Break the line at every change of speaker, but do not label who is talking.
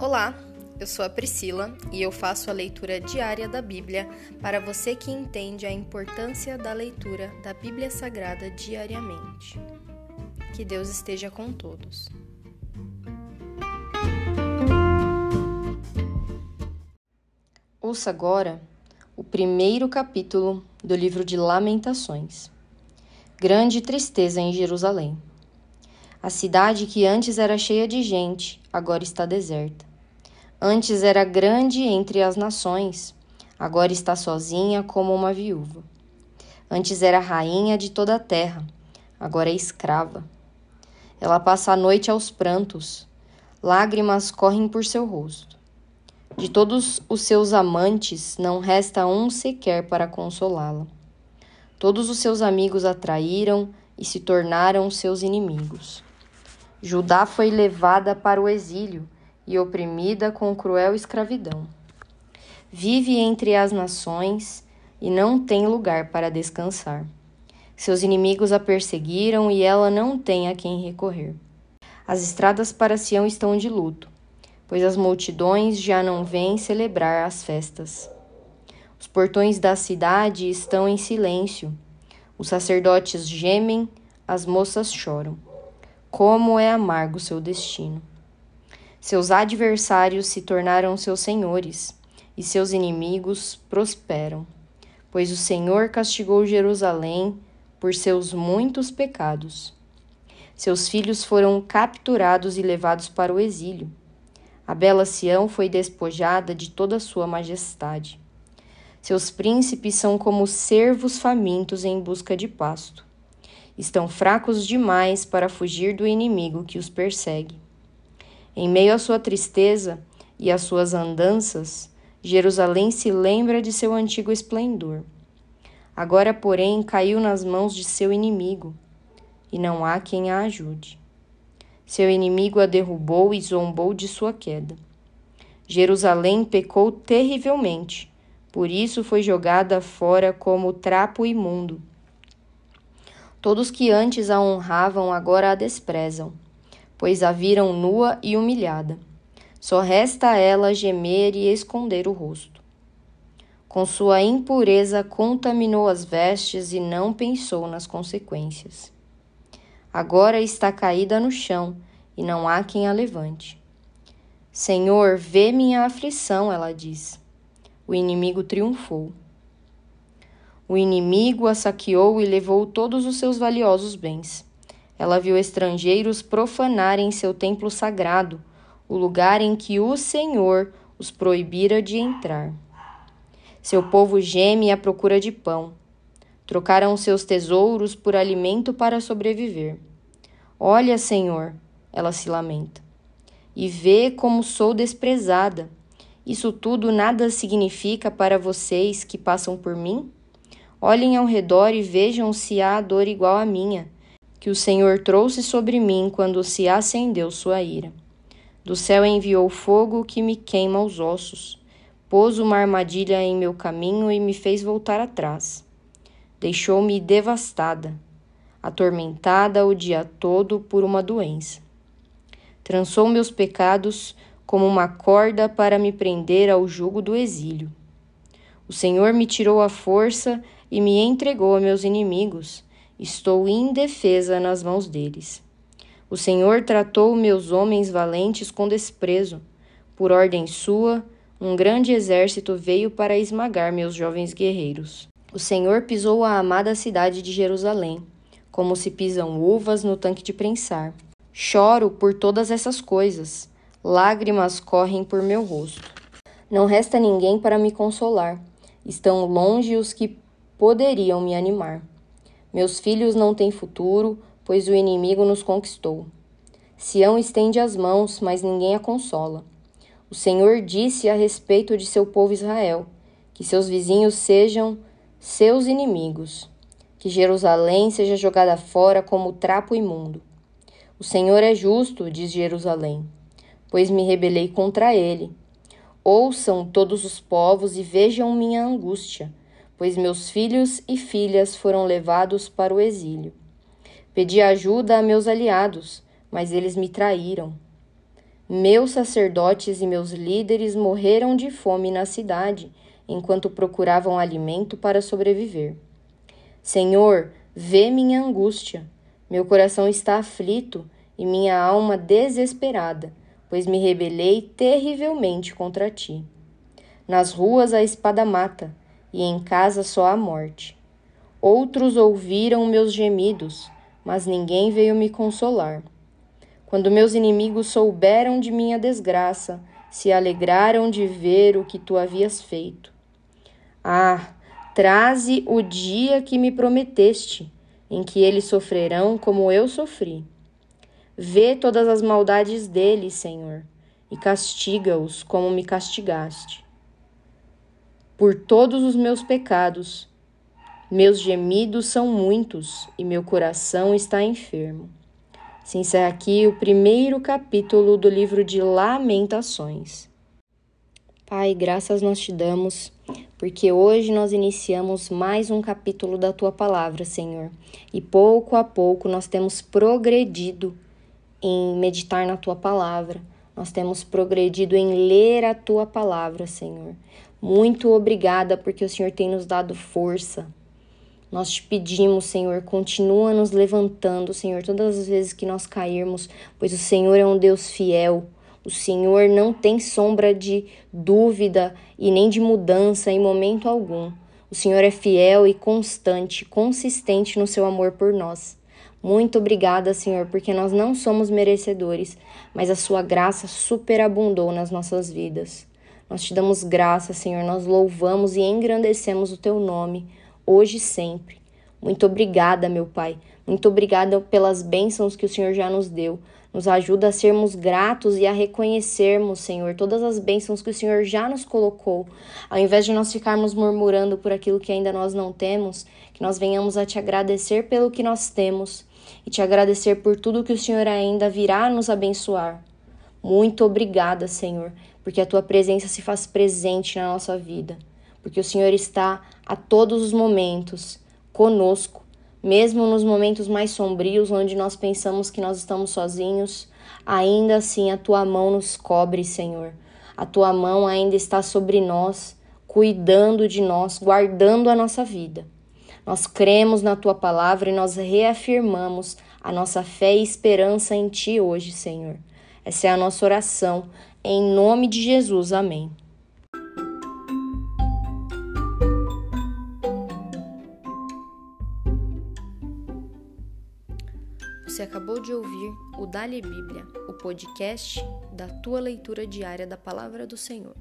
Olá, eu sou a Priscila e eu faço a leitura diária da Bíblia para você que entende a importância da leitura da Bíblia Sagrada diariamente. Que Deus esteja com todos.
Ouça agora o primeiro capítulo do livro de Lamentações. Grande tristeza em Jerusalém. A cidade que antes era cheia de gente, agora está deserta. Antes era grande entre as nações, agora está sozinha como uma viúva. Antes era rainha de toda a terra, agora é escrava. Ela passa a noite aos prantos, lágrimas correm por seu rosto. De todos os seus amantes, não resta um sequer para consolá-la. Todos os seus amigos a traíram e se tornaram seus inimigos. Judá foi levada para o exílio e oprimida com cruel escravidão. Vive entre as nações e não tem lugar para descansar. Seus inimigos a perseguiram e ela não tem a quem recorrer. As estradas para Sião estão de luto, pois as multidões já não vêm celebrar as festas. Os portões da cidade estão em silêncio. Os sacerdotes gemem, as moças choram. Como é amargo seu destino. Seus adversários se tornaram seus senhores, e seus inimigos prosperam, pois o Senhor castigou Jerusalém por seus muitos pecados. Seus filhos foram capturados e levados para o exílio. A bela Sião foi despojada de toda sua majestade. Seus príncipes são como cervos famintos em busca de pasto estão fracos demais para fugir do inimigo que os persegue. Em meio à sua tristeza e às suas andanças, Jerusalém se lembra de seu antigo esplendor. Agora, porém, caiu nas mãos de seu inimigo, e não há quem a ajude. Seu inimigo a derrubou e zombou de sua queda. Jerusalém pecou terrivelmente, por isso foi jogada fora como trapo imundo Todos que antes a honravam agora a desprezam, pois a viram nua e humilhada. Só resta a ela gemer e esconder o rosto. Com sua impureza contaminou as vestes e não pensou nas consequências. Agora está caída no chão e não há quem a levante. Senhor, vê minha aflição, ela diz. O inimigo triunfou. O inimigo a saqueou e levou todos os seus valiosos bens. Ela viu estrangeiros profanarem seu templo sagrado, o lugar em que o Senhor os proibira de entrar. Seu povo geme à procura de pão. Trocaram seus tesouros por alimento para sobreviver. Olha, Senhor, ela se lamenta, e vê como sou desprezada. Isso tudo nada significa para vocês que passam por mim? Olhem ao redor e vejam se há dor igual à minha, que o Senhor trouxe sobre mim quando se acendeu sua ira. Do céu enviou fogo que me queima os ossos, pôs uma armadilha em meu caminho e me fez voltar atrás. Deixou-me devastada, atormentada o dia todo por uma doença. Trançou meus pecados como uma corda para me prender ao jugo do exílio. O Senhor me tirou a força e me entregou a meus inimigos. Estou indefesa nas mãos deles. O Senhor tratou meus homens valentes com desprezo. Por ordem sua, um grande exército veio para esmagar meus jovens guerreiros. O Senhor pisou a amada cidade de Jerusalém, como se pisam uvas no tanque de prensar. Choro por todas essas coisas. Lágrimas correm por meu rosto. Não resta ninguém para me consolar. Estão longe os que poderiam me animar. Meus filhos não têm futuro, pois o inimigo nos conquistou. Sião estende as mãos, mas ninguém a consola. O Senhor disse a respeito de seu povo Israel: que seus vizinhos sejam seus inimigos, que Jerusalém seja jogada fora como trapo imundo. O Senhor é justo, diz Jerusalém, pois me rebelei contra ele. Ouçam todos os povos e vejam minha angústia pois meus filhos e filhas foram levados para o exílio. Pedi ajuda a meus aliados, mas eles me traíram. Meus sacerdotes e meus líderes morreram de fome na cidade, enquanto procuravam alimento para sobreviver. Senhor, vê minha angústia. Meu coração está aflito e minha alma desesperada, pois me rebelei terrivelmente contra ti. Nas ruas a espada mata, e em casa só a morte. Outros ouviram meus gemidos, mas ninguém veio me consolar. Quando meus inimigos souberam de minha desgraça, se alegraram de ver o que tu havias feito. Ah, traze o dia que me prometeste, em que eles sofrerão como eu sofri. Vê todas as maldades deles, Senhor, e castiga-os como me castigaste. Por todos os meus pecados, meus gemidos são muitos e meu coração está enfermo. Se encerra aqui o primeiro capítulo do livro de Lamentações. Pai, graças nós te damos, porque hoje nós iniciamos mais um capítulo da tua palavra, Senhor. E pouco a pouco nós temos progredido em meditar na tua palavra. Nós temos progredido em ler a tua palavra, Senhor. Muito obrigada porque o Senhor tem nos dado força, nós te pedimos, Senhor, continua nos levantando, Senhor, todas as vezes que nós cairmos, pois o Senhor é um Deus fiel. O Senhor não tem sombra de dúvida e nem de mudança em momento algum. O Senhor é fiel e constante, consistente no seu amor por nós. Muito obrigada, Senhor, porque nós não somos merecedores, mas a sua graça superabundou nas nossas vidas. Nós te damos graça, Senhor, nós louvamos e engrandecemos o teu nome hoje e sempre. Muito obrigada, meu Pai. Muito obrigada pelas bênçãos que o Senhor já nos deu. Nos ajuda a sermos gratos e a reconhecermos, Senhor, todas as bênçãos que o Senhor já nos colocou. Ao invés de nós ficarmos murmurando por aquilo que ainda nós não temos, que nós venhamos a te agradecer pelo que nós temos e te agradecer por tudo que o Senhor ainda virá nos abençoar. Muito obrigada, Senhor, porque a tua presença se faz presente na nossa vida porque o Senhor está a todos os momentos conosco, mesmo nos momentos mais sombrios, onde nós pensamos que nós estamos sozinhos, ainda assim a tua mão nos cobre, Senhor. A tua mão ainda está sobre nós, cuidando de nós, guardando a nossa vida. Nós cremos na tua palavra e nós reafirmamos a nossa fé e esperança em ti hoje, Senhor. Essa é a nossa oração. Em nome de Jesus. Amém.
Você acabou de ouvir o Dali Bíblia, o podcast da tua leitura diária da palavra do Senhor.